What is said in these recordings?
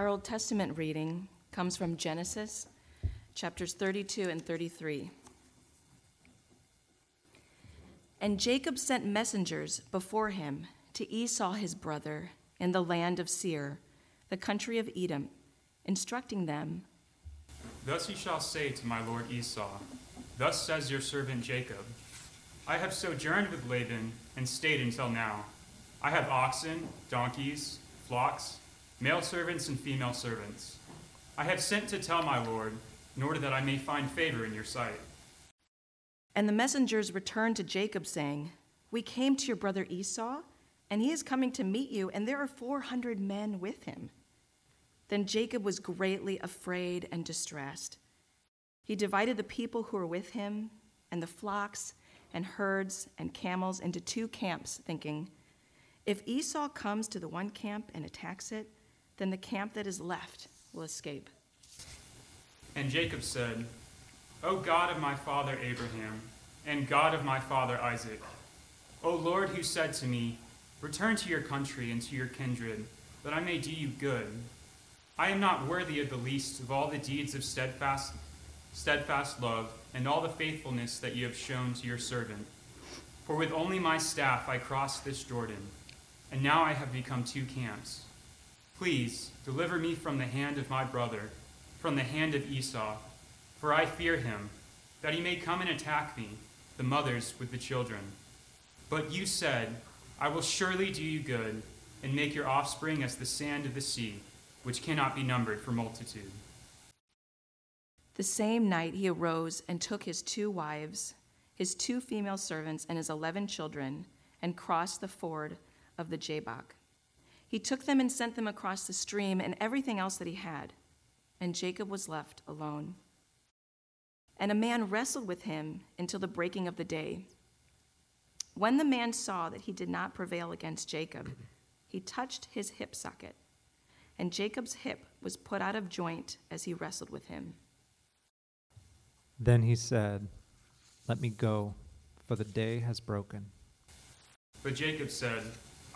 Our Old Testament reading comes from Genesis chapters 32 and 33. And Jacob sent messengers before him to Esau his brother in the land of Seir, the country of Edom, instructing them Thus he shall say to my lord Esau, Thus says your servant Jacob, I have sojourned with Laban and stayed until now. I have oxen, donkeys, flocks, male servants, and female servants. I have sent to tell my lord, in order that I may find favor in your sight. And the messengers returned to Jacob, saying, We came to your brother Esau, and he is coming to meet you, and there are 400 men with him. Then Jacob was greatly afraid and distressed. He divided the people who were with him, and the flocks, and herds, and camels into two camps, thinking, If Esau comes to the one camp and attacks it, then the camp that is left will escape. And Jacob said, O God of my father Abraham, and God of my father Isaac, O Lord, who said to me, Return to your country and to your kindred, that I may do you good. I am not worthy of the least of all the deeds of steadfast, steadfast love and all the faithfulness that you have shown to your servant. For with only my staff I crossed this Jordan, and now I have become two camps. Please deliver me from the hand of my brother, from the hand of Esau, for I fear him, that he may come and attack me, the mothers with the children. But you said, I will surely do you good, and make your offspring as the sand of the sea, which cannot be numbered for multitude. The same night he arose and took his two wives, his two female servants, and his eleven children, and crossed the ford of the Jabbok. He took them and sent them across the stream and everything else that he had, and Jacob was left alone. And a man wrestled with him until the breaking of the day. When the man saw that he did not prevail against Jacob, he touched his hip socket, and Jacob's hip was put out of joint as he wrestled with him. Then he said, Let me go, for the day has broken. But Jacob said,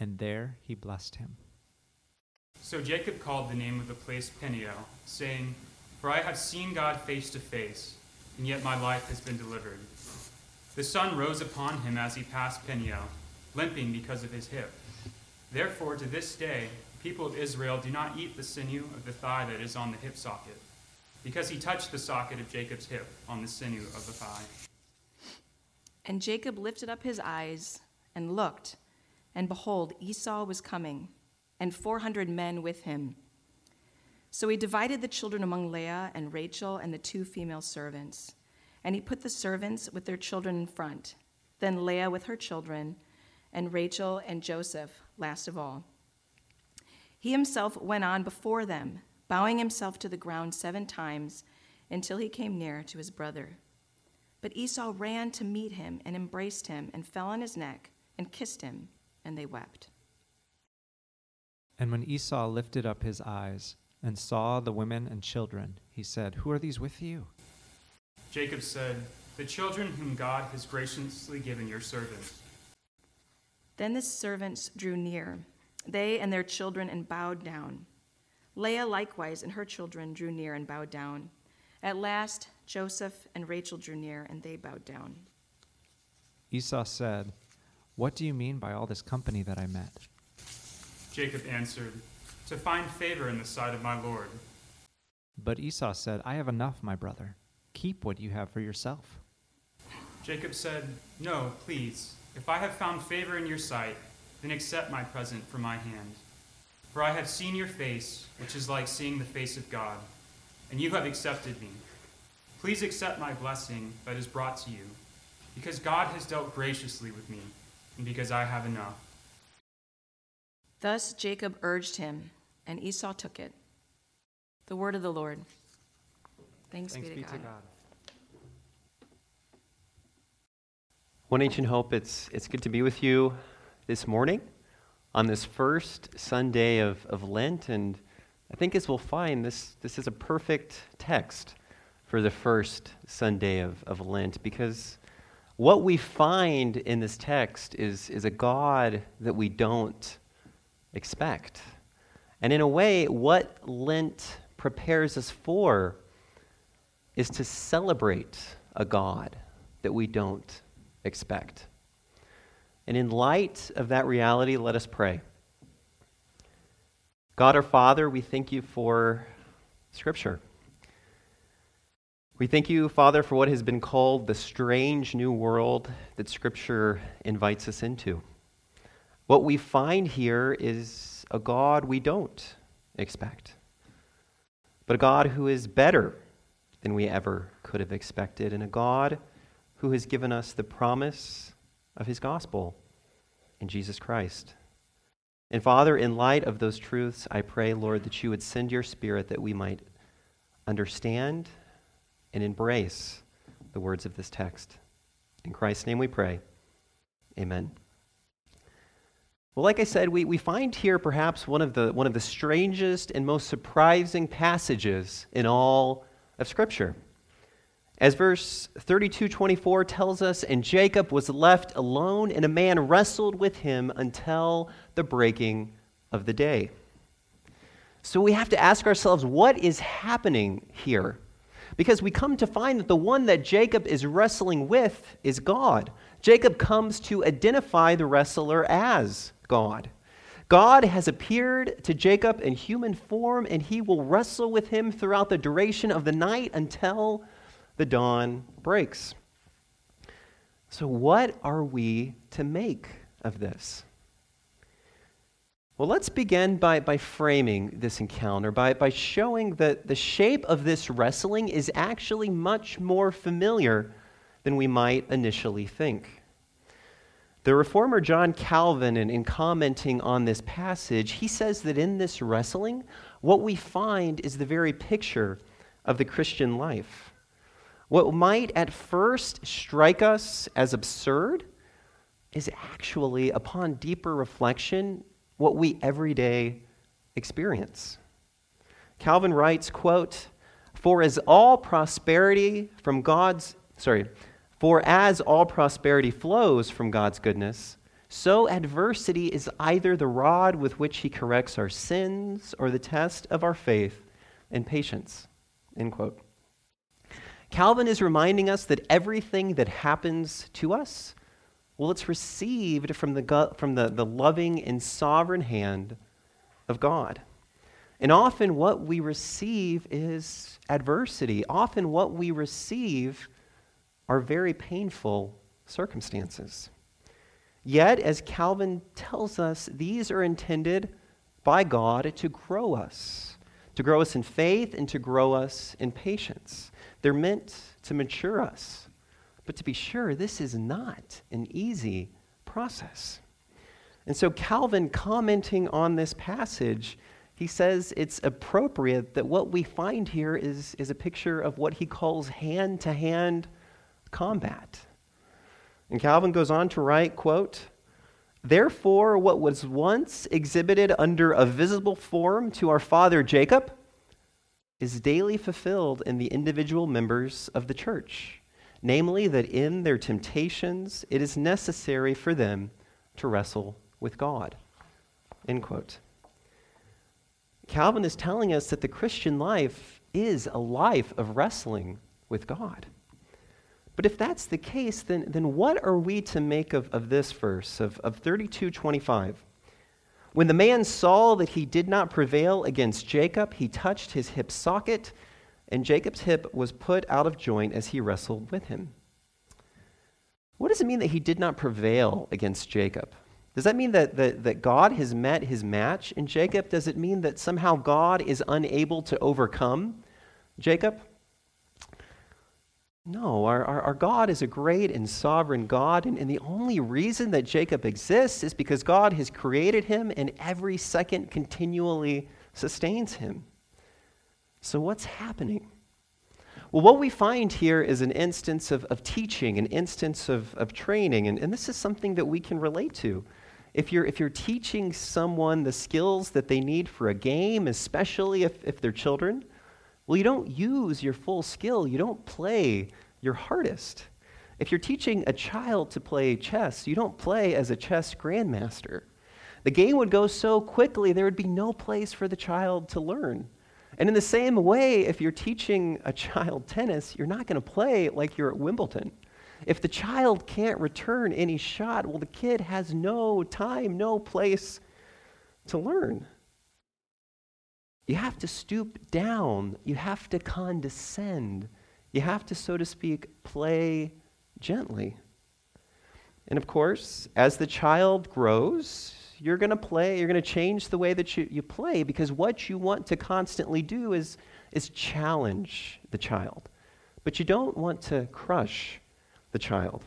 And there he blessed him. So Jacob called the name of the place Peniel, saying, For I have seen God face to face, and yet my life has been delivered. The sun rose upon him as he passed Peniel, limping because of his hip. Therefore, to this day, people of Israel do not eat the sinew of the thigh that is on the hip socket, because he touched the socket of Jacob's hip on the sinew of the thigh. And Jacob lifted up his eyes and looked, and behold, Esau was coming, and four hundred men with him. So he divided the children among Leah and Rachel and the two female servants. And he put the servants with their children in front, then Leah with her children, and Rachel and Joseph last of all. He himself went on before them, bowing himself to the ground seven times until he came near to his brother. But Esau ran to meet him and embraced him and fell on his neck and kissed him, and they wept. And when Esau lifted up his eyes and saw the women and children, he said, Who are these with you? Jacob said, The children whom God has graciously given your servant. Then the servants drew near, they and their children, and bowed down. Leah likewise and her children drew near and bowed down. At last, Joseph and Rachel drew near, and they bowed down. Esau said, What do you mean by all this company that I met? Jacob answered, To find favor in the sight of my Lord. But Esau said, I have enough, my brother. Keep what you have for yourself. Jacob said, No, please. If I have found favor in your sight, then accept my present from my hand. For I have seen your face, which is like seeing the face of God, and you have accepted me. Please accept my blessing that is brought to you, because God has dealt graciously with me, because I have enough. Thus Jacob urged him, and Esau took it. The word of the Lord. Thanks, Thanks be, to, God. One Ancient Hope, it's, it's good to be with you this morning on this first Sunday of, of Lent. And I think as we'll find, this, this is a perfect text for the first Sunday of, of Lent because what we find in this text is, is a God that we don't expect. And in a way, what Lent prepares us for is to celebrate a God that we don't expect. And in light of that reality, let us pray. God our Father, we thank you for Scripture. We thank you, Father, for what has been called the strange new world that Scripture invites us into. What we find here is a God we don't expect, but a God who is better than we ever could have expected, and a God who has given us the promise of his gospel in Jesus Christ. And Father, in light of those truths, I pray, Lord, that you would send your Spirit that we might understand and embrace the words of this text. In Christ's name we pray. Amen. Well, like I said, we, we find here perhaps one of, the, one of the strangest and most surprising passages in all of Scripture. As verse 32 24 tells us, and Jacob was left alone, and a man wrestled with him until the breaking of the day. So we have to ask ourselves, what is happening here? Because we come to find that the one that Jacob is wrestling with is God. Jacob comes to identify the wrestler as God. God has appeared to Jacob in human form, and he will wrestle with him throughout the duration of the night until the dawn breaks. So, what are we to make of this? Well, let's begin by, by framing this encounter, by, by showing that the shape of this wrestling is actually much more familiar than we might initially think. The reformer John Calvin, in, in commenting on this passage, he says that in this wrestling, what we find is the very picture of the Christian life. What might at first strike us as absurd is actually, upon deeper reflection, what we every day experience. Calvin writes, quote, For as all prosperity from God's, sorry, for as all prosperity flows from God's goodness, so adversity is either the rod with which he corrects our sins or the test of our faith and patience. End quote. Calvin is reminding us that everything that happens to us, well, it's received from the, from the, the loving and sovereign hand of God. And often what we receive is adversity. Often what we receive are very painful circumstances. Yet, as Calvin tells us, these are intended by God to grow us, to grow us in faith and to grow us in patience. They're meant to mature us. But to be sure, this is not an easy process. And so, Calvin, commenting on this passage, he says it's appropriate that what we find here is, is a picture of what he calls hand to hand combat. And Calvin goes on to write, quote, Therefore, what was once exhibited under a visible form to our father Jacob is daily fulfilled in the individual members of the church, namely, that in their temptations it is necessary for them to wrestle with God. End quote. Calvin is telling us that the Christian life is a life of wrestling with God. But if that's the case, then, then what are we to make of, of this verse of, of 3225? When the man saw that he did not prevail against Jacob, he touched his hip socket, and Jacob's hip was put out of joint as he wrestled with him. What does it mean that he did not prevail against Jacob? Does that mean that, that, that God has met his match in Jacob? Does it mean that somehow God is unable to overcome Jacob? No, our, our, our, God is a great and sovereign God, and, and the only reason that Jacob exists is because God has created him and every second continually sustains him. So, what's happening? Well, what we find here is an instance of, of teaching, an instance of, of training, and, and this is something that we can relate to. If you're, if you're teaching someone the skills that they need for a game, especially if, if they're children, well, you don't use your full skill. You don't play your hardest. If you're teaching a child to play chess, you don't play as a chess grandmaster. The game would go so quickly, there would be no place for the child to learn. And in the same way, if you're teaching a child tennis, you're not going to play like you're at Wimbledon. If the child can't return any shot, well, the kid has no time, no place to learn. You have to stoop down, you have to condescend, you have to, so to speak, play gently. And of course, as the child grows, you're going to play, you're going to change the way that you, you play because what you want to constantly do is, is challenge the child. But you don't want to crush the child.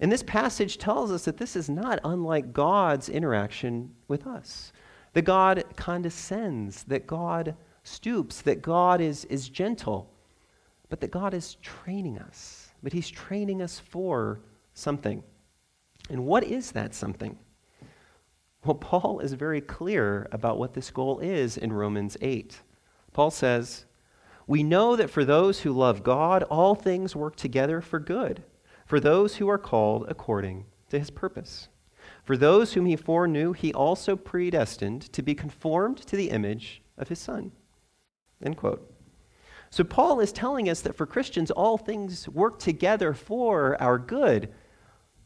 And this passage tells us that this is not unlike God's interaction with us. That God condescends, that God stoops, that God is, is gentle, but that God is training us. But He's training us for something. And what is that something? Well, Paul is very clear about what this goal is in Romans 8. Paul says, We know that for those who love God, all things work together for good, for those who are called according to his purpose. For those whom he foreknew, he also predestined to be conformed to the image of his Son. End quote. So, Paul is telling us that for Christians, all things work together for our good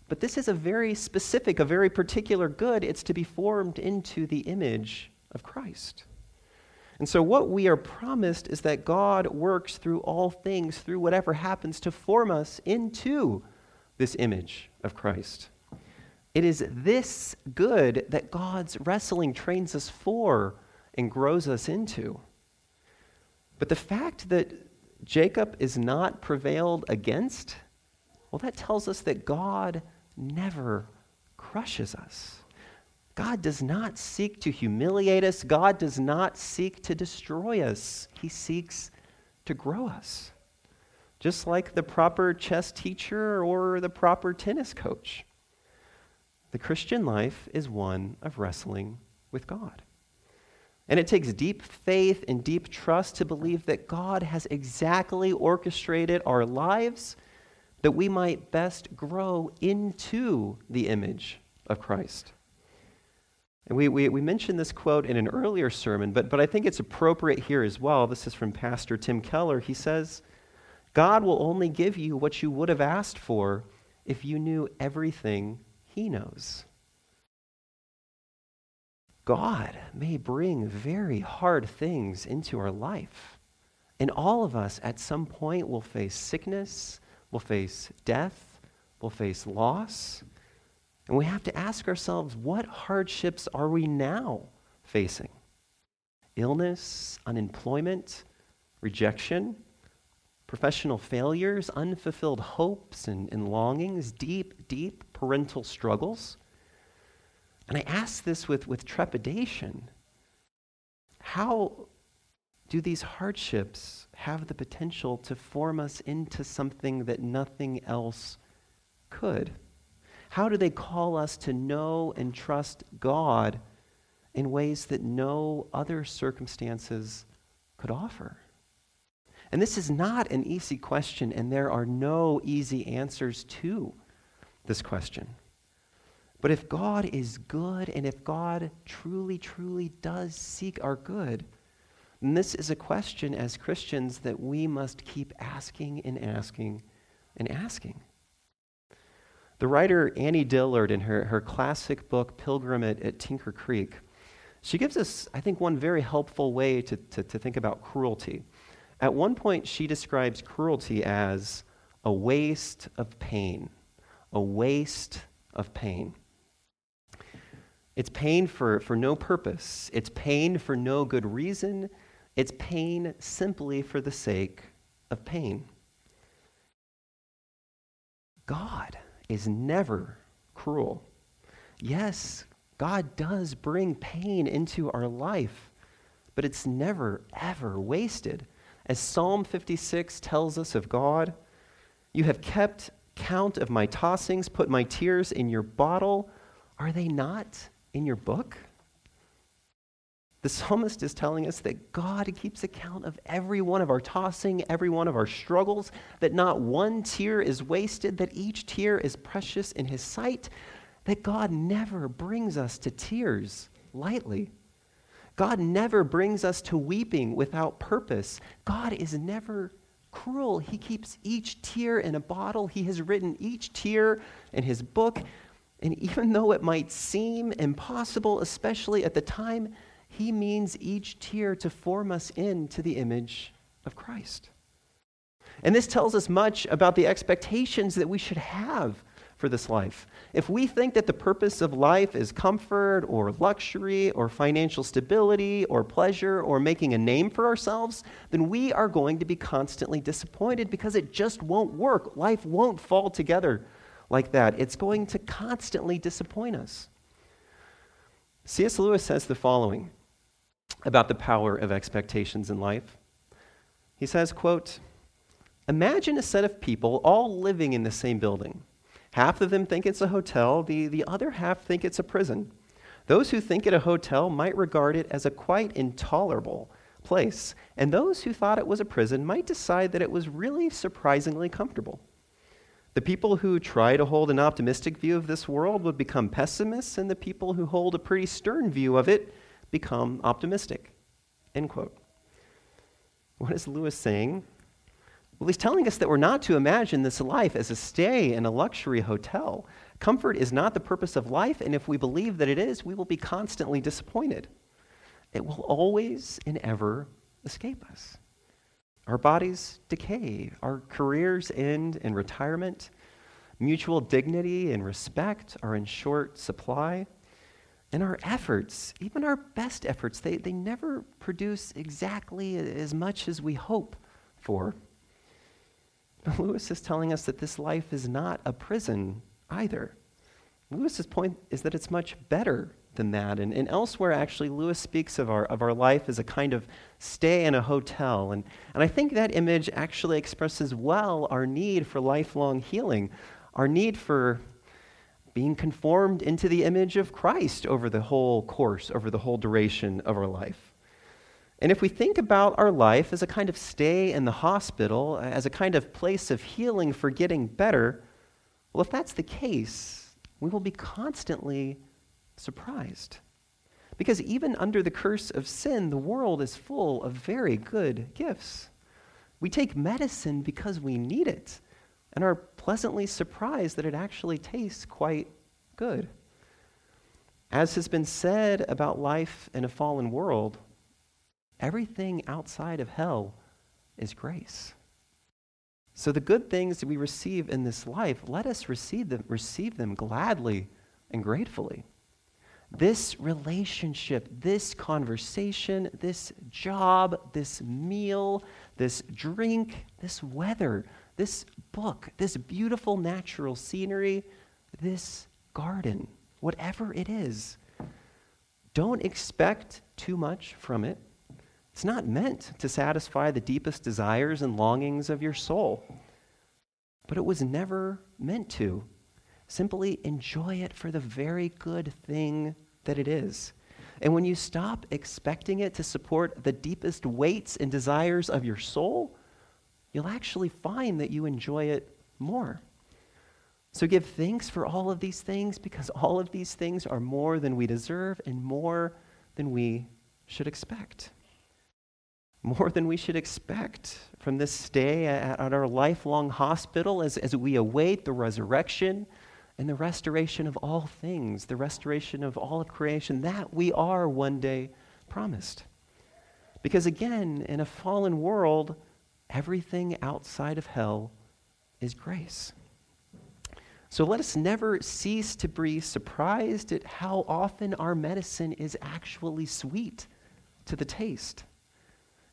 but this is a very specific, a very particular good. It's to be formed into the image of Christ. And so, what we are promised is that God works through all things, through whatever happens, to form us into this image of Christ. It is this good that God's wrestling trains us for and grows us into. But the fact that Jacob is not prevailed against, well, that tells us that God never crushes us. God does not seek to humiliate us. God does not seek to destroy us. He seeks to grow us. Just like the proper chess teacher or the proper tennis coach. The Christian life is one of wrestling with God. And it takes deep faith and deep trust to believe that God has exactly orchestrated our lives that we might best grow into the image of Christ. And we, we, we mentioned this quote in an earlier sermon, but, but I think it's appropriate here as well. This is from Pastor Tim Keller. He says, God will only give you what you would have asked for if you knew everything He knows. God may bring very hard things into our life. And all of us at some point will face sickness We'll face death. We'll face loss. And we have to ask ourselves what hardships are we now facing? Illness, unemployment, rejection, professional failures, unfulfilled hopes and, and longings, deep, deep parental struggles. And I ask this with, with trepidation. How do these hardships have the potential to form us into something that nothing else could? How do they call us to know and trust God in ways that no other circumstances could offer? And this is not an easy question, and there are no easy answers to this question. But if God is good, and if God truly, truly does seek our good, and this is a question as Christians that we must keep asking and asking and asking. The writer Annie Dillard, in her, her classic book, Pilgrim at, at Tinker Creek, she gives us, I think, one very helpful way to, to, to think about cruelty. At one point, she describes cruelty as a waste of pain. A waste of pain. It's pain for, for no purpose. It's pain for no good reason. It's pain simply for the sake of pain. God is never cruel. Yes, God does bring pain into our life, but it's never, ever wasted. As Psalm 56 tells us of God, you have kept count of my tossings, put my tears in your bottle. Are they not in your book? The psalmist is telling us that God keeps account of every one of our tossing, every one of our struggles, that not one tear is wasted, that each tear is precious in his sight, that God never brings us to tears lightly. God never brings us to weeping without purpose. God is never cruel. He keeps each tear in a bottle. He has written each tear in his book. And even though it might seem impossible, especially at the time, he means each tear to form us into the image of Christ. And this tells us much about the expectations that we should have for this life. If we think that the purpose of life is comfort or luxury or financial stability or pleasure or making a name for ourselves, then we are going to be constantly disappointed because it just won't work. Life won't fall together like that. It's going to constantly disappoint us. C.S. Lewis says the following about the power of expectations in life. He says, quote, Imagine a set of people all living in the same building. Half of them think it's a hotel, the, the other half think it's a prison. Those who think it a hotel might regard it as a quite intolerable place, and those who thought it was a prison might decide that it was really surprisingly comfortable. The people who try to hold an optimistic view of this world would become pessimists, and the people who hold a pretty stern view of it become optimistic. End quote. What is Lewis saying? Well, he's telling us that we're not to imagine this life as a stay in a luxury hotel. Comfort is not the purpose of life, and if we believe that it is, we will be constantly disappointed. It will always and ever escape us. Our bodies decay, our careers end in retirement, mutual dignity and respect are in short supply. And our efforts, even our best efforts, they, they never produce exactly as much as we hope for. But Lewis is telling us that this life is not a prison either. Lewis's point is that it's much better than that. And, and elsewhere, actually, Lewis speaks of our, of our life as a kind of stay in a hotel. And, and I think that image actually expresses well our need for lifelong healing, our need for being conformed into the image of Christ over the whole course, over the whole duration of our life. And if we think about our life as a kind of stay in the hospital, as a kind of place of healing for getting better, well, if that's the case, we will be constantly surprised. Because even under the curse of sin, the world is full of very good gifts. We take medicine because we need it and are pleasantly surprised that it actually tastes quite good. As has been said about life in a fallen world, everything outside of hell is grace. So the good things that we receive in this life, let us receive them, receive them gladly and gratefully. This relationship, this conversation, this job, this meal, this drink, this weather, this book, this beautiful natural scenery, this garden, whatever it is. Don't expect too much from it. It's not meant to satisfy the deepest desires and longings of your soul, but it was never meant to. Simply enjoy it for the very good thing that it is. And when you stop expecting it to support the deepest weights and desires of your soul, you'll actually find that you enjoy it more. So give thanks for all of these things because all of these things are more than we deserve and more than we should expect. More than we should expect from this stay at, at our lifelong hospital as, as we await the resurrection and the restoration of all things, the restoration of all of creation that we are one day promised. Because again, in a fallen world, Everything outside of hell is grace. So let us never cease to be surprised at how often our medicine is actually sweet to the taste,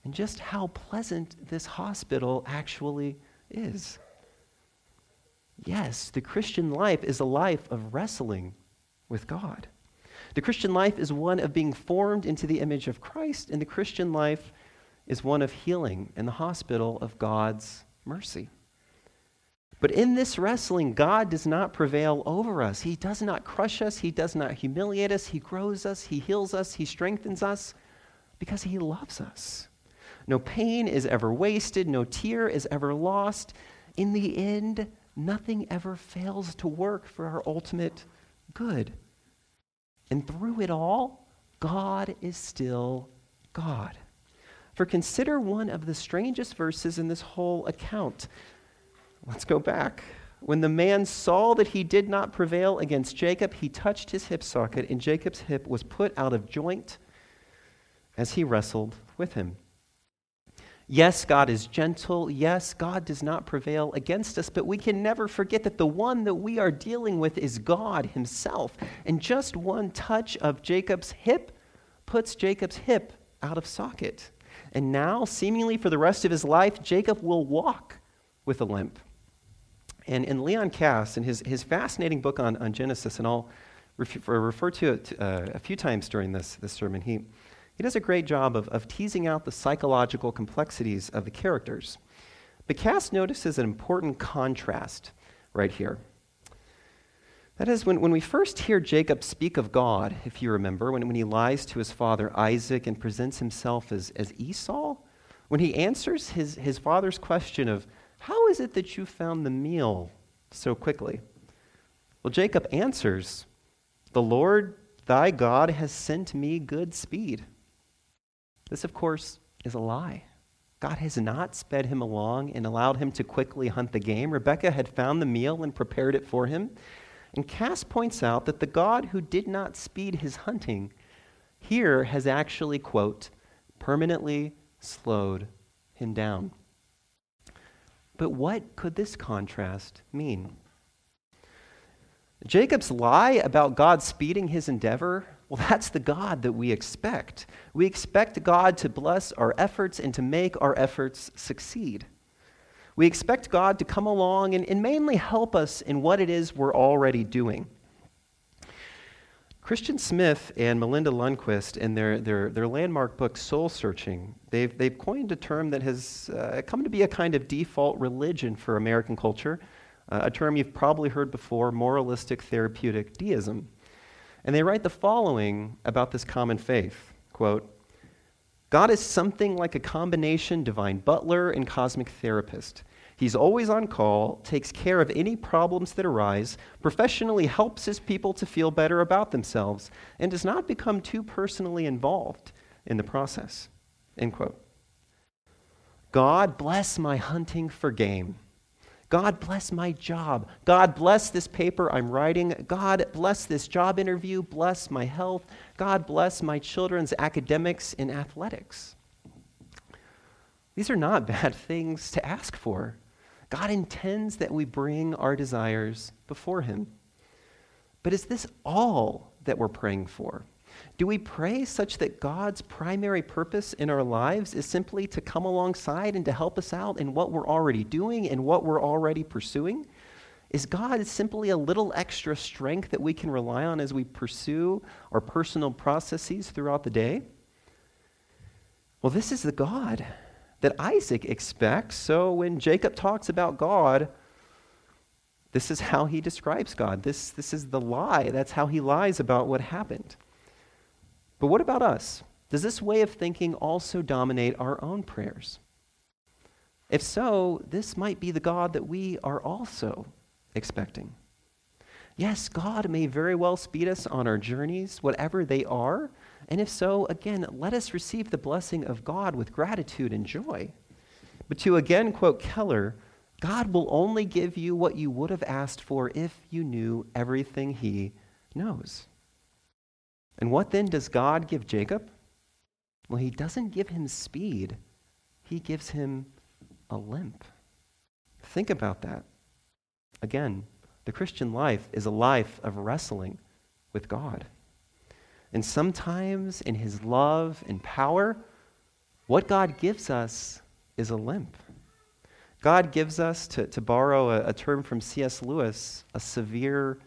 and just how pleasant this hospital actually is. Yes, the Christian life is a life of wrestling with God. The Christian life is one of being formed into the image of Christ, and the Christian life is one of healing in the hospital of God's mercy. But in this wrestling, God does not prevail over us. He does not crush us. He does not humiliate us. He grows us. He heals us. He strengthens us because He loves us. No pain is ever wasted. No tear is ever lost. In the end, nothing ever fails to work for our ultimate good. And through it all, God is still God. For consider one of the strangest verses in this whole account. Let's go back. When the man saw that he did not prevail against Jacob, he touched his hip socket, and Jacob's hip was put out of joint as he wrestled with him. Yes, God is gentle. Yes, God does not prevail against us, but we can never forget that the one that we are dealing with is God Himself. And just one touch of Jacob's hip puts Jacob's hip out of socket. And now, seemingly for the rest of his life, Jacob will walk with a limp. And, in Leon Kass, in his, his fascinating book on, on Genesis, and I'll refer, refer to it uh, a few times during this, this sermon, he, he does a great job of, of teasing out the psychological complexities of the characters. But Kass notices an important contrast right here. That is, when, when we first hear Jacob speak of God, if you remember, when, when he lies to his father Isaac and presents himself as, as Esau, when he answers his, his father's question of, How is it that you found the meal so quickly? Well, Jacob answers, The Lord thy God has sent me good speed. This, of course, is a lie. God has not sped him along and allowed him to quickly hunt the game. Rebekah had found the meal and prepared it for him. And Kass points out that the God who did not speed his hunting here has actually, quote, permanently slowed him down. But what could this contrast mean? Jacob's lie about God speeding his endeavor well, that's the God that we expect. We expect God to bless our efforts and to make our efforts succeed. We expect God to come along and, and mainly help us in what it is we're already doing. Christian Smith and Melinda Lundquist, in their, their, their landmark book, Soul Searching, they've, they've coined a term that has uh, come to be a kind of default religion for American culture, uh, a term you've probably heard before moralistic therapeutic deism. And they write the following about this common faith quote, God is something like a combination divine butler and cosmic therapist. He's always on call, takes care of any problems that arise, professionally helps his people to feel better about themselves, and does not become too personally involved in the process. End quote. God bless my hunting for game. God bless my job. God bless this paper I'm writing. God bless this job interview. Bless my health. God bless my children's academics and athletics. These are not bad things to ask for. God intends that we bring our desires before Him. But is this all that we're praying for? Do we pray such that God's primary purpose in our lives is simply to come alongside and to help us out in what we're already doing and what we're already pursuing? Is God simply a little extra strength that we can rely on as we pursue our personal processes throughout the day? Well, this is the God that Isaac expects. So when Jacob talks about God, this is how he describes God. This, this is the lie. That's how he lies about what happened. But what about us? Does this way of thinking also dominate our own prayers? If so, this might be the God that we are also expecting. Yes, God may very well speed us on our journeys, whatever they are. And if so, again, let us receive the blessing of God with gratitude and joy. But to again quote Keller, God will only give you what you would have asked for if you knew everything He knows. And what then does God give Jacob? Well, he doesn't give him speed, he gives him a limp. Think about that. Again, the Christian life is a life of wrestling with God. And sometimes in his love and power, what God gives us is a limp. God gives us, to, to borrow a, a term from C.S. Lewis, a severe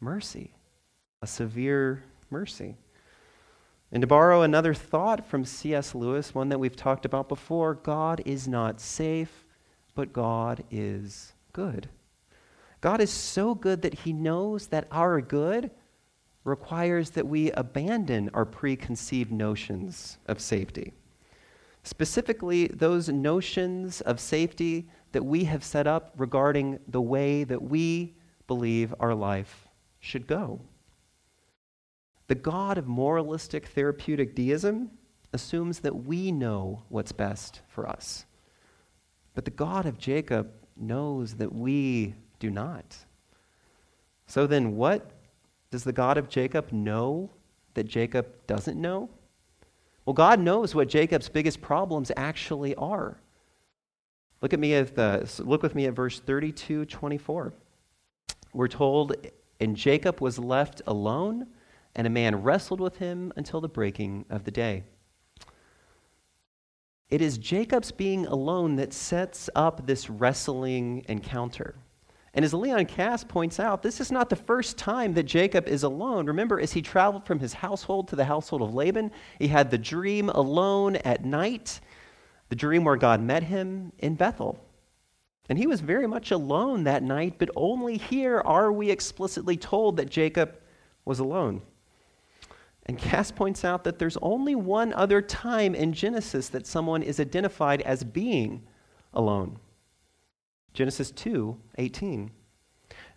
mercy, a severe mercy. And to borrow another thought from C.S. Lewis, one that we've talked about before, God is not safe, but God is good. God is so good that he knows that our good requires that we abandon our preconceived notions of safety. Specifically, those notions of safety that we have set up regarding the way that we believe our life should go. The God of moralistic therapeutic deism assumes that we know what's best for us. But the God of Jacob knows that we do not. So then, what does the God of Jacob know that Jacob doesn't know? Well, God knows what Jacob's biggest problems actually are. Look at me at the, look with me at verse 32, 24. We're told, and Jacob was left alone and a man wrestled with him until the breaking of the day. It is Jacob's being alone that sets up this wrestling encounter. And as Leon Kass points out, this is not the first time that Jacob is alone. Remember, as he traveled from his household to the household of Laban, he had the dream alone at night, the dream where God met him in Bethel. And he was very much alone that night, but only here are we explicitly told that Jacob was alone. And Kass points out that there's only one other time in Genesis that someone is identified as being alone. Genesis 2 18.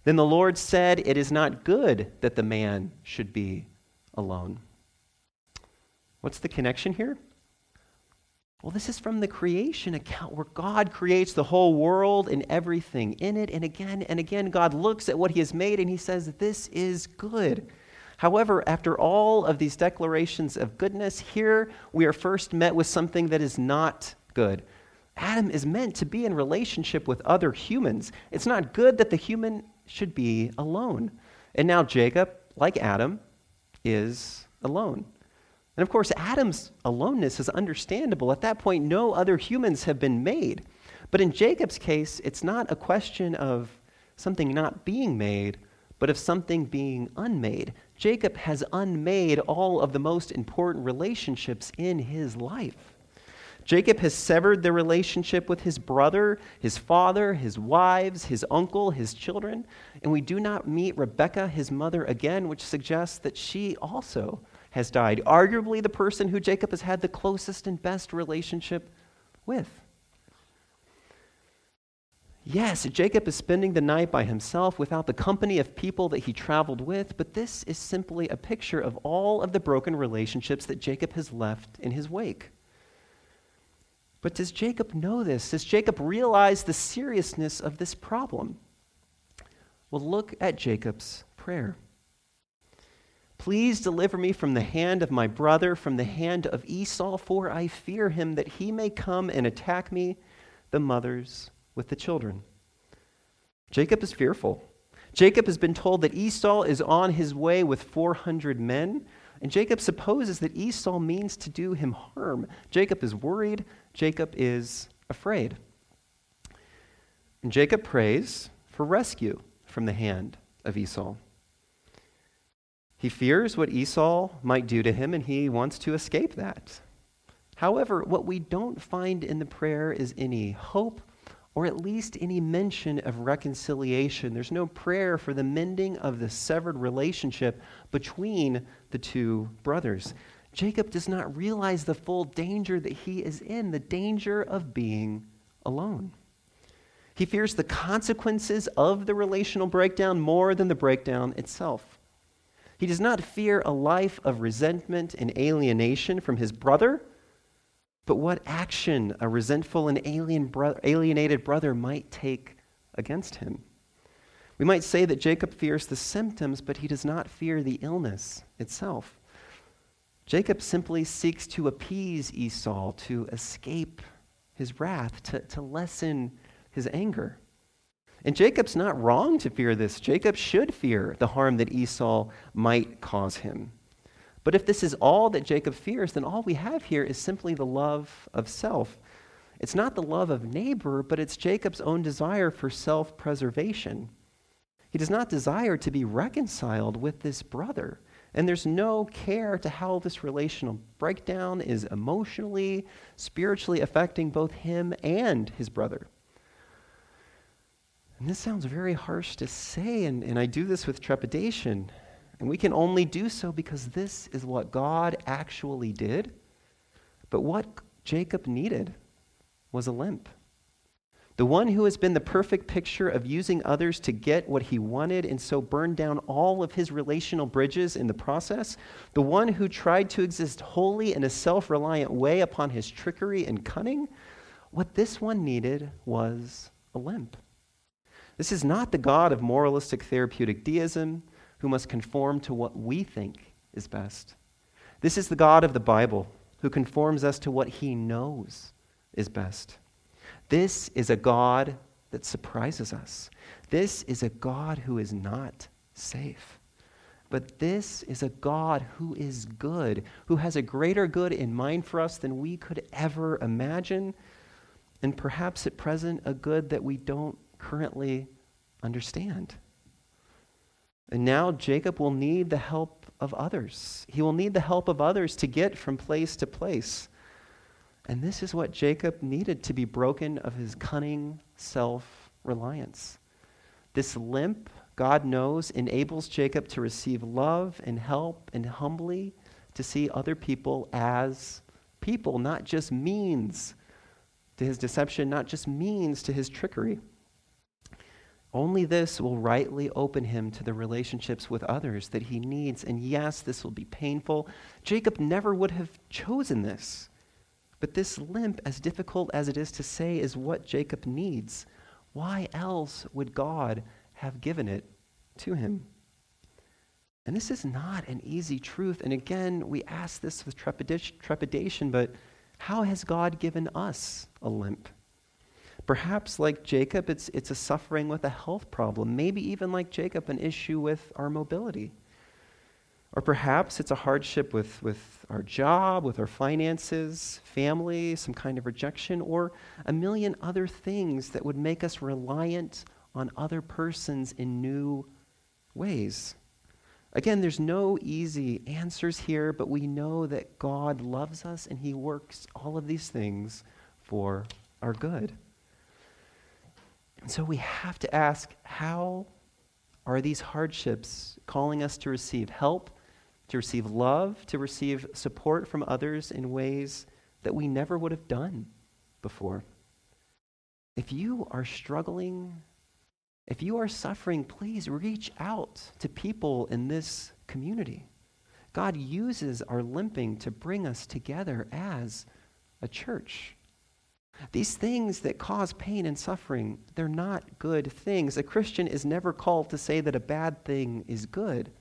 Then the Lord said, It is not good that the man should be alone. What's the connection here? Well, this is from the creation account where God creates the whole world and everything in it. And again and again, God looks at what He has made and He says, This is good. However, after all of these declarations of goodness, here we are first met with something that is not good. Adam is meant to be in relationship with other humans. It's not good that the human should be alone. And now Jacob, like Adam, is alone. And of course, Adam's aloneness is understandable. At that point, no other humans have been made. But in Jacob's case, it's not a question of something not being made, but of something being unmade. Jacob has unmade all of the most important relationships in his life. Jacob has severed the relationship with his brother, his father, his wives, his uncle, his children, and we do not meet Rebekah, his mother, again, which suggests that she also has died. Arguably, the person who Jacob has had the closest and best relationship with. Yes, Jacob is spending the night by himself without the company of people that he traveled with, but this is simply a picture of all of the broken relationships that Jacob has left in his wake. But does Jacob know this? Does Jacob realize the seriousness of this problem? Well, look at Jacob's prayer. Please deliver me from the hand of my brother, from the hand of Esau, for I fear him that he may come and attack me, the mothers with the children. Jacob is fearful. Jacob has been told that Esau is on his way with 400 men, and Jacob supposes that Esau means to do him harm. Jacob is worried. Jacob is afraid. And Jacob prays for rescue from the hand of Esau. He fears what Esau might do to him, and he wants to escape that. However, what we don't find in the prayer is any hope or at least any mention of reconciliation. There's no prayer for the mending of the severed relationship between the two brothers. Jacob does not realize the full danger that he is in, the danger of being alone. He fears the consequences of the relational breakdown more than the breakdown itself. He does not fear a life of resentment and alienation from his brother but what action a resentful and alien bro- alienated brother might take against him. We might say that Jacob fears the symptoms, but he does not fear the illness itself. Jacob simply seeks to appease Esau, to escape his wrath, to, to lessen his anger. And Jacob's not wrong to fear this. Jacob should fear the harm that Esau might cause him. But if this is all that Jacob fears, then all we have here is simply the love of self. It's not the love of neighbor, but it's Jacob's own desire for self preservation. He does not desire to be reconciled with this brother. And there's no care to how this relational breakdown is emotionally, spiritually affecting both him and his brother. And this sounds very harsh to say, and, and I do this with trepidation. And we can only do so because this is what God actually did. But what Jacob needed was a limp. The one who has been the perfect picture of using others to get what he wanted and so burned down all of his relational bridges in the process. The one who tried to exist wholly in a self reliant way upon his trickery and cunning. What this one needed was a limp. This is not the God of moralistic therapeutic deism who must conform to what we think is best. This is the God of the Bible who conforms us to what he knows is best. This is a God that surprises us. This is a God who is not safe. But this is a God who is good, who has a greater good in mind for us than we could ever imagine, and perhaps at present, a good that we don't currently understand. And now Jacob will need the help of others. He will need the help of others to get from place to place. And this is what Jacob needed to be broken of his cunning self reliance. This limp, God knows, enables Jacob to receive love and help and humbly to see other people as people, not just means to his deception, not just means to his trickery. Only this will rightly open him to the relationships with others that he needs. And yes, this will be painful. Jacob never would have chosen this. But this limp, as difficult as it is to say, is what Jacob needs. Why else would God have given it to him? And this is not an easy truth. And again, we ask this with trepidation, but how has God given us a limp? Perhaps, like Jacob, it's, it's a suffering with a health problem. Maybe even like Jacob, an issue with our mobility. Or perhaps it's a hardship with, with our job, with our finances, family, some kind of rejection, or a million other things that would make us reliant on other persons in new ways. Again, there's no easy answers here, but we know that God loves us and He works all of these things for our good. And so we have to ask how are these hardships calling us to receive help to receive love, to receive support from others in ways that we never would have done before. If you are struggling, if you are suffering, please reach out to people in this community. God uses our limping to bring us together as a church. These things that cause pain and suffering, they're not good things. A Christian is never called to say that a bad thing is good.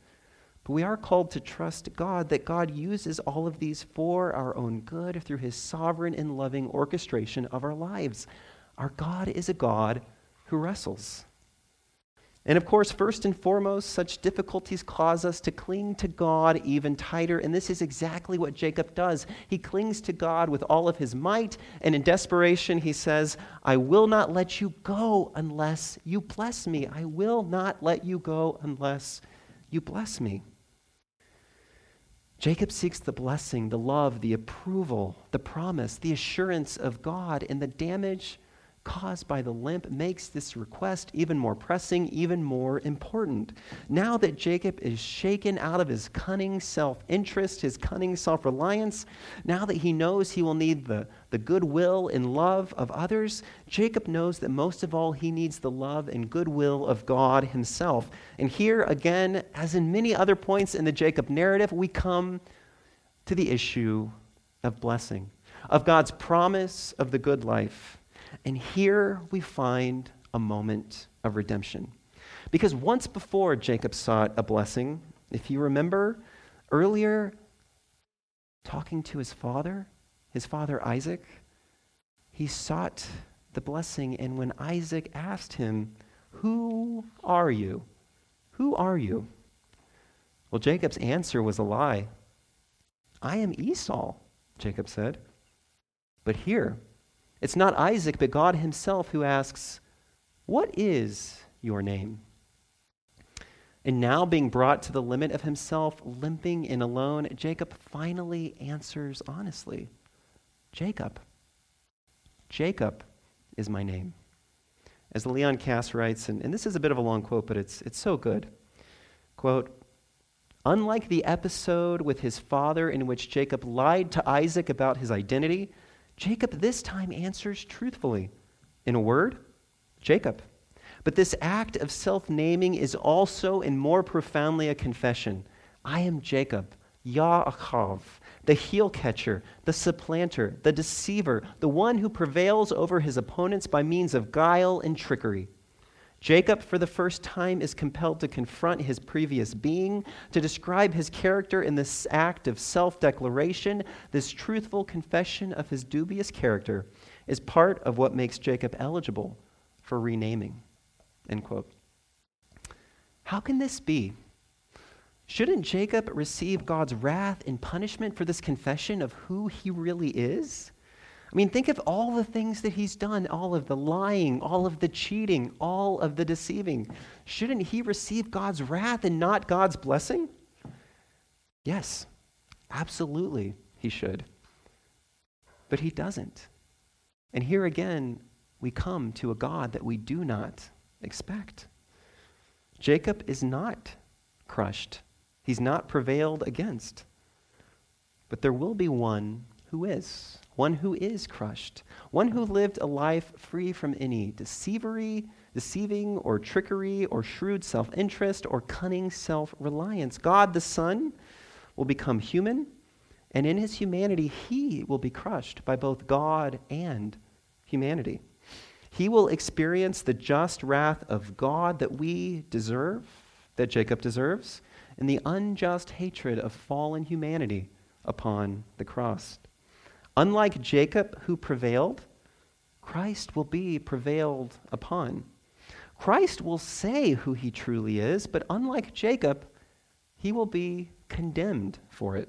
But we are called to trust God, that God uses all of these for our own good through his sovereign and loving orchestration of our lives. Our God is a God who wrestles. And of course, first and foremost, such difficulties cause us to cling to God even tighter. And this is exactly what Jacob does. He clings to God with all of his might. And in desperation, he says, I will not let you go unless you bless me. I will not let you go unless you bless me. Jacob seeks the blessing, the love, the approval, the promise, the assurance of God, and the damage caused by the limp makes this request even more pressing, even more important. Now that Jacob is shaken out of his cunning self interest, his cunning self reliance, now that he knows he will need the, the goodwill and love of others, Jacob knows that most of all he needs the love and goodwill of God himself. And here again, as in many other points in the Jacob narrative, we come to the issue of blessing, of God's promise of the good life and here we find a moment of redemption. Because once before Jacob sought a blessing, if you remember earlier, talking to his father, his father Isaac, he sought the blessing. And when Isaac asked him, Who are you? Who are you? Well, Jacob's answer was a lie. I am Esau, Jacob said. But here, it's not Isaac, but God himself who asks, What is your name? And now, being brought to the limit of himself, limping and alone, Jacob finally answers honestly Jacob. Jacob is my name. As Leon Kass writes, and, and this is a bit of a long quote, but it's, it's so good. Quote, Unlike the episode with his father in which Jacob lied to Isaac about his identity, Jacob this time answers truthfully. In a word, Jacob. But this act of self naming is also and more profoundly a confession I am Jacob, Yaakov, the heel catcher, the supplanter, the deceiver, the one who prevails over his opponents by means of guile and trickery. Jacob, for the first time, is compelled to confront his previous being, to describe his character in this act of self declaration. This truthful confession of his dubious character is part of what makes Jacob eligible for renaming. End quote. How can this be? Shouldn't Jacob receive God's wrath and punishment for this confession of who he really is? I mean, think of all the things that he's done all of the lying, all of the cheating, all of the deceiving. Shouldn't he receive God's wrath and not God's blessing? Yes, absolutely, he should. But he doesn't. And here again, we come to a God that we do not expect. Jacob is not crushed, he's not prevailed against. But there will be one who is, one who is crushed, one who lived a life free from any deceivery, deceiving or trickery or shrewd self interest or cunning self reliance. God the Son will become human, and in his humanity, he will be crushed by both God and humanity. He will experience the just wrath of God that we deserve, that Jacob deserves, and the unjust hatred of fallen humanity upon the cross. Unlike Jacob, who prevailed, Christ will be prevailed upon. Christ will say who he truly is, but unlike Jacob, he will be condemned for it.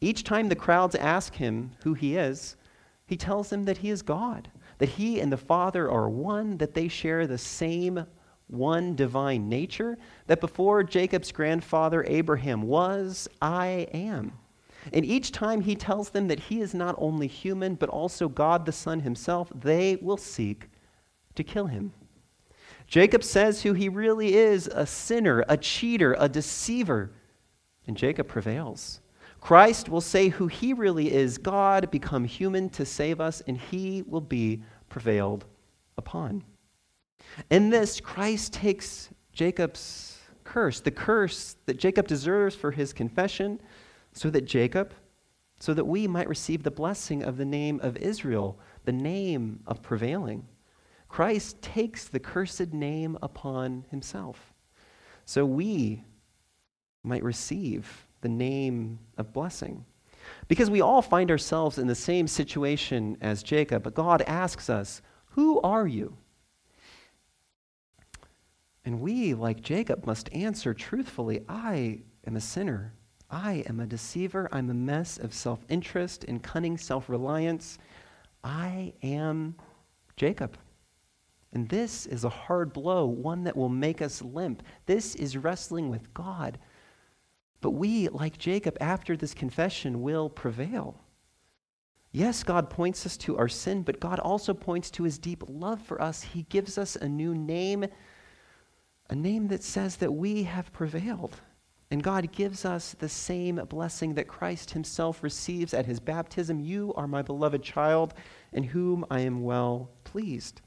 Each time the crowds ask him who he is, he tells them that he is God that he and the Father are one, that they share the same one divine nature, that before Jacob's grandfather Abraham was, I am. And each time he tells them that he is not only human, but also God the Son himself, they will seek to kill him. Jacob says who he really is a sinner, a cheater, a deceiver. And Jacob prevails. Christ will say who he really is God become human to save us, and he will be prevailed upon. In this, Christ takes Jacob's curse, the curse that Jacob deserves for his confession, so that Jacob, so that we might receive the blessing of the name of Israel, the name of prevailing. Christ takes the cursed name upon himself, so we might receive the name of blessing. Because we all find ourselves in the same situation as Jacob, but God asks us, Who are you? And we, like Jacob, must answer truthfully I am a sinner. I am a deceiver. I'm a mess of self interest and cunning self reliance. I am Jacob. And this is a hard blow, one that will make us limp. This is wrestling with God. But we, like Jacob, after this confession, will prevail. Yes, God points us to our sin, but God also points to his deep love for us. He gives us a new name, a name that says that we have prevailed. And God gives us the same blessing that Christ himself receives at his baptism. You are my beloved child, in whom I am well pleased.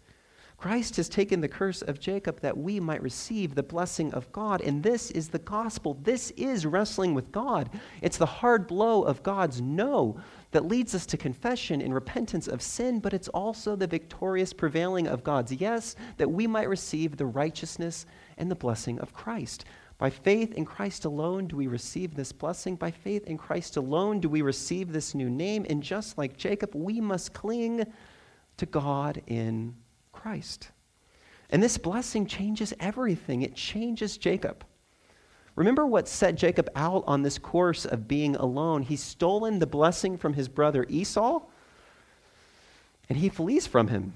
Christ has taken the curse of Jacob that we might receive the blessing of God. And this is the gospel. This is wrestling with God. It's the hard blow of God's no that leads us to confession and repentance of sin, but it's also the victorious prevailing of God's yes that we might receive the righteousness and the blessing of Christ. By faith in Christ alone do we receive this blessing. By faith in Christ alone do we receive this new name. And just like Jacob, we must cling to God in Christ. And this blessing changes everything, it changes Jacob. Remember what set Jacob out on this course of being alone? He's stolen the blessing from his brother Esau, and he flees from him.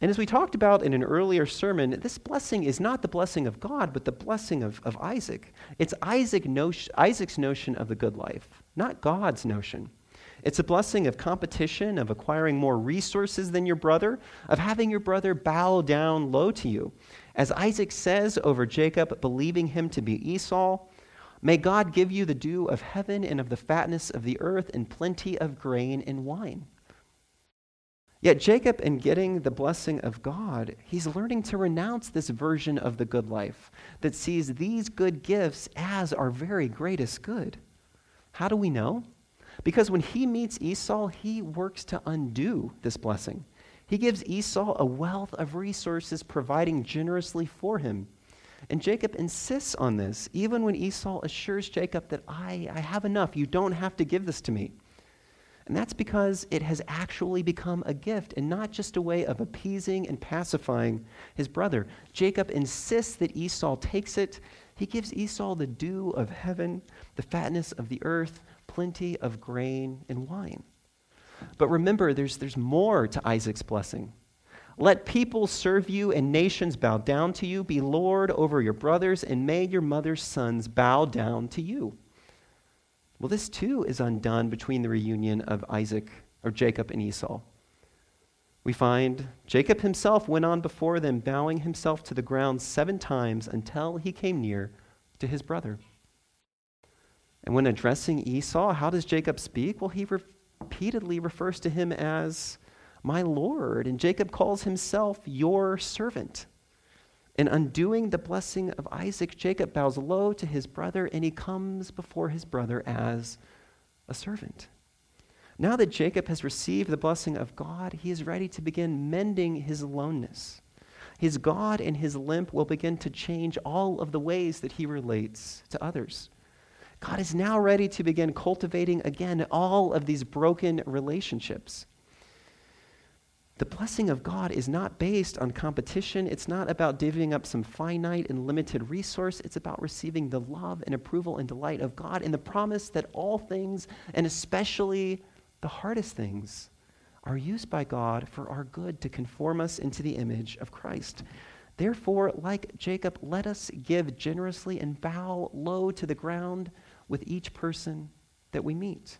And as we talked about in an earlier sermon, this blessing is not the blessing of God, but the blessing of, of Isaac. It's Isaac Isaac's notion of the good life, not God's notion. It's a blessing of competition, of acquiring more resources than your brother, of having your brother bow down low to you. As Isaac says over Jacob, believing him to be Esau, may God give you the dew of heaven and of the fatness of the earth and plenty of grain and wine. Yet Jacob, in getting the blessing of God, he's learning to renounce this version of the good life that sees these good gifts as our very greatest good. How do we know? Because when he meets Esau, he works to undo this blessing. He gives Esau a wealth of resources, providing generously for him. And Jacob insists on this, even when Esau assures Jacob that I, I have enough. You don't have to give this to me. And that's because it has actually become a gift and not just a way of appeasing and pacifying his brother. Jacob insists that Esau takes it. He gives Esau the dew of heaven, the fatness of the earth, plenty of grain and wine. But remember, there's, there's more to Isaac's blessing. Let people serve you and nations bow down to you. Be Lord over your brothers, and may your mother's sons bow down to you. Well, this too is undone between the reunion of Isaac or Jacob and Esau. We find Jacob himself went on before them, bowing himself to the ground seven times until he came near to his brother. And when addressing Esau, how does Jacob speak? Well, he repeatedly refers to him as my Lord, and Jacob calls himself your servant. In undoing the blessing of Isaac, Jacob bows low to his brother and he comes before his brother as a servant. Now that Jacob has received the blessing of God, he is ready to begin mending his aloneness. His God and his limp will begin to change all of the ways that he relates to others. God is now ready to begin cultivating again all of these broken relationships. The blessing of God is not based on competition. It's not about divvying up some finite and limited resource. It's about receiving the love and approval and delight of God and the promise that all things, and especially the hardest things, are used by God for our good to conform us into the image of Christ. Therefore, like Jacob, let us give generously and bow low to the ground with each person that we meet.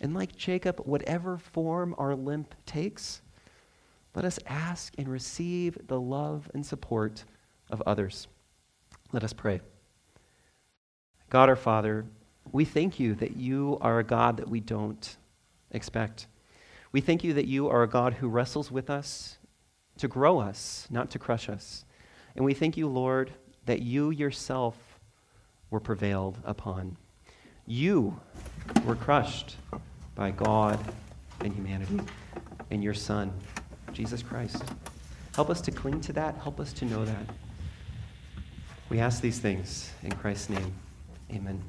And like Jacob, whatever form our limp takes, let us ask and receive the love and support of others. Let us pray. God our Father, we thank you that you are a God that we don't expect. We thank you that you are a God who wrestles with us to grow us, not to crush us. And we thank you, Lord, that you yourself were prevailed upon. You were crushed by God and humanity and your Son, Jesus Christ. Help us to cling to that. Help us to know that. We ask these things in Christ's name. Amen.